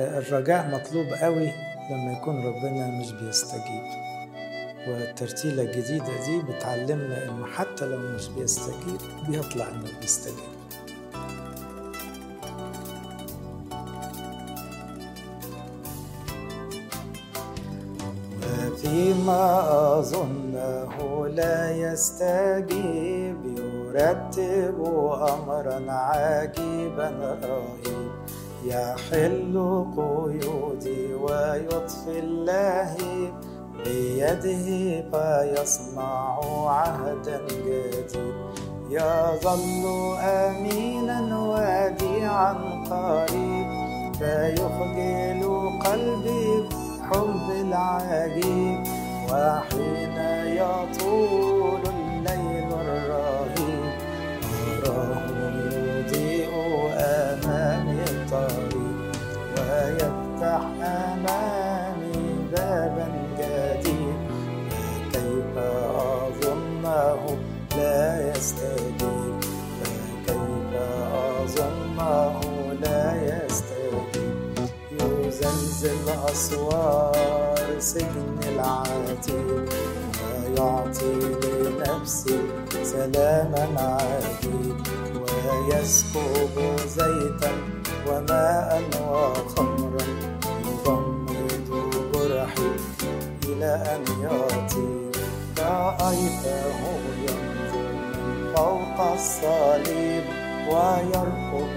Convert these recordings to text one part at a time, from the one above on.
الرجاء مطلوب قوي لما يكون ربنا مش بيستجيب. والترتيلة الجديدة دي بتعلمنا إنه حتى لو مش بيستجيب بيطلع إنه بيستجيب. فيما أظنه لا يستجيب يرتب أمرا عجيبا رهيب. يحل قيودي ويطفي اللهيب بيده فيصنع عهدا جديد يظل أمينا وديعا قريب فيخجل قلبي حب العجيب. وحين يطول بابا جديد فكيف أظنه لا يستجيب فكيف أظنه لا يستجيب يزلزل أسوار سجن العتيق ويعطي لنفسي سلاما عجيب ويسكب زيتا وماء وخمرا. إلى أن يطير رأيته ينظر فوق الصليب ويركض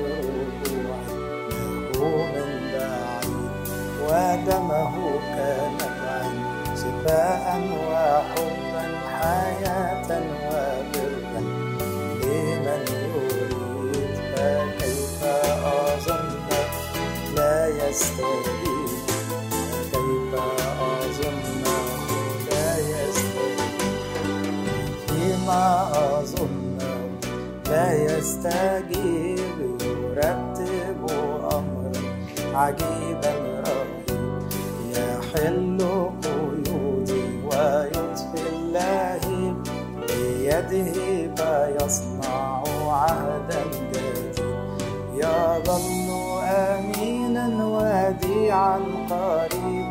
ركوعي له من ودمه كنبعا شفاء وحبا حياة وبرا لمن يريد فكيف أظن لا يستجيب أظن لا يستجيب يرتب أمرا عجيبا يحل قيودي ويطفي اللهيب بيده فيصنع عهدا جديد يظل امينا وديعا قريب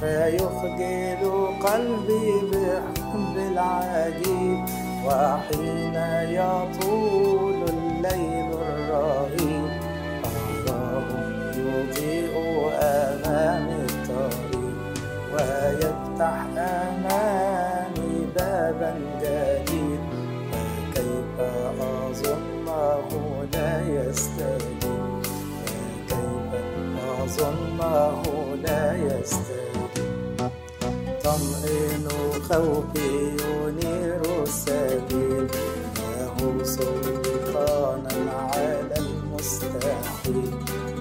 فيخجل قلبي بحب العجيب وحين يطول الليل الرهيب طمئن خوفي ينير السبيل. له سلطانا على المستحيل.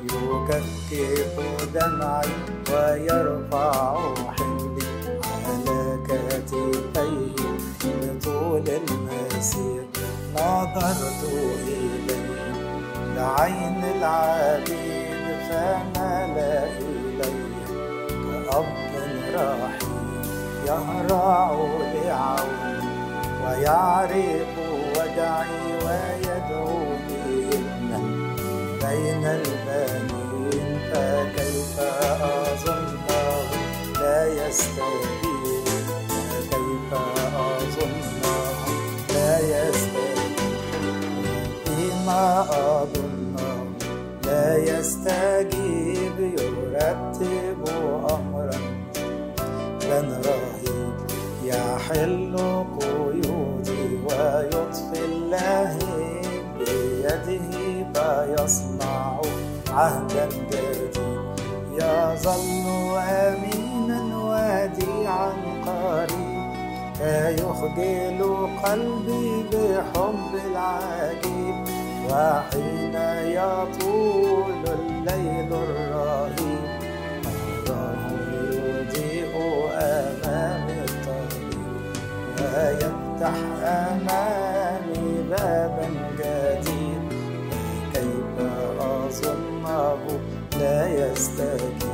يكفف دمعي ويرفع حملي على كتفيه بطول المسير. نظرت إليه بعين العبيد فمال إليه. كأب رحيم يهرع لعون ويعرف وجعي ويدعو ابنا بين البنين فكيف أظنه؟ لا يستجيب كيف أظنه؟ لا يستجيب فيما أظنه؟ لا يستجيب يرتب أمرا لن رهيب يحل قيودي ويطفي اللهيب بيده فيصنع عهدا جديد يظل امينا وديعا قريب فيخجل قلبي بحب العجيب وحين يطول ويفتح أمامي بابا جديد فكيف أظنه لا يستجيب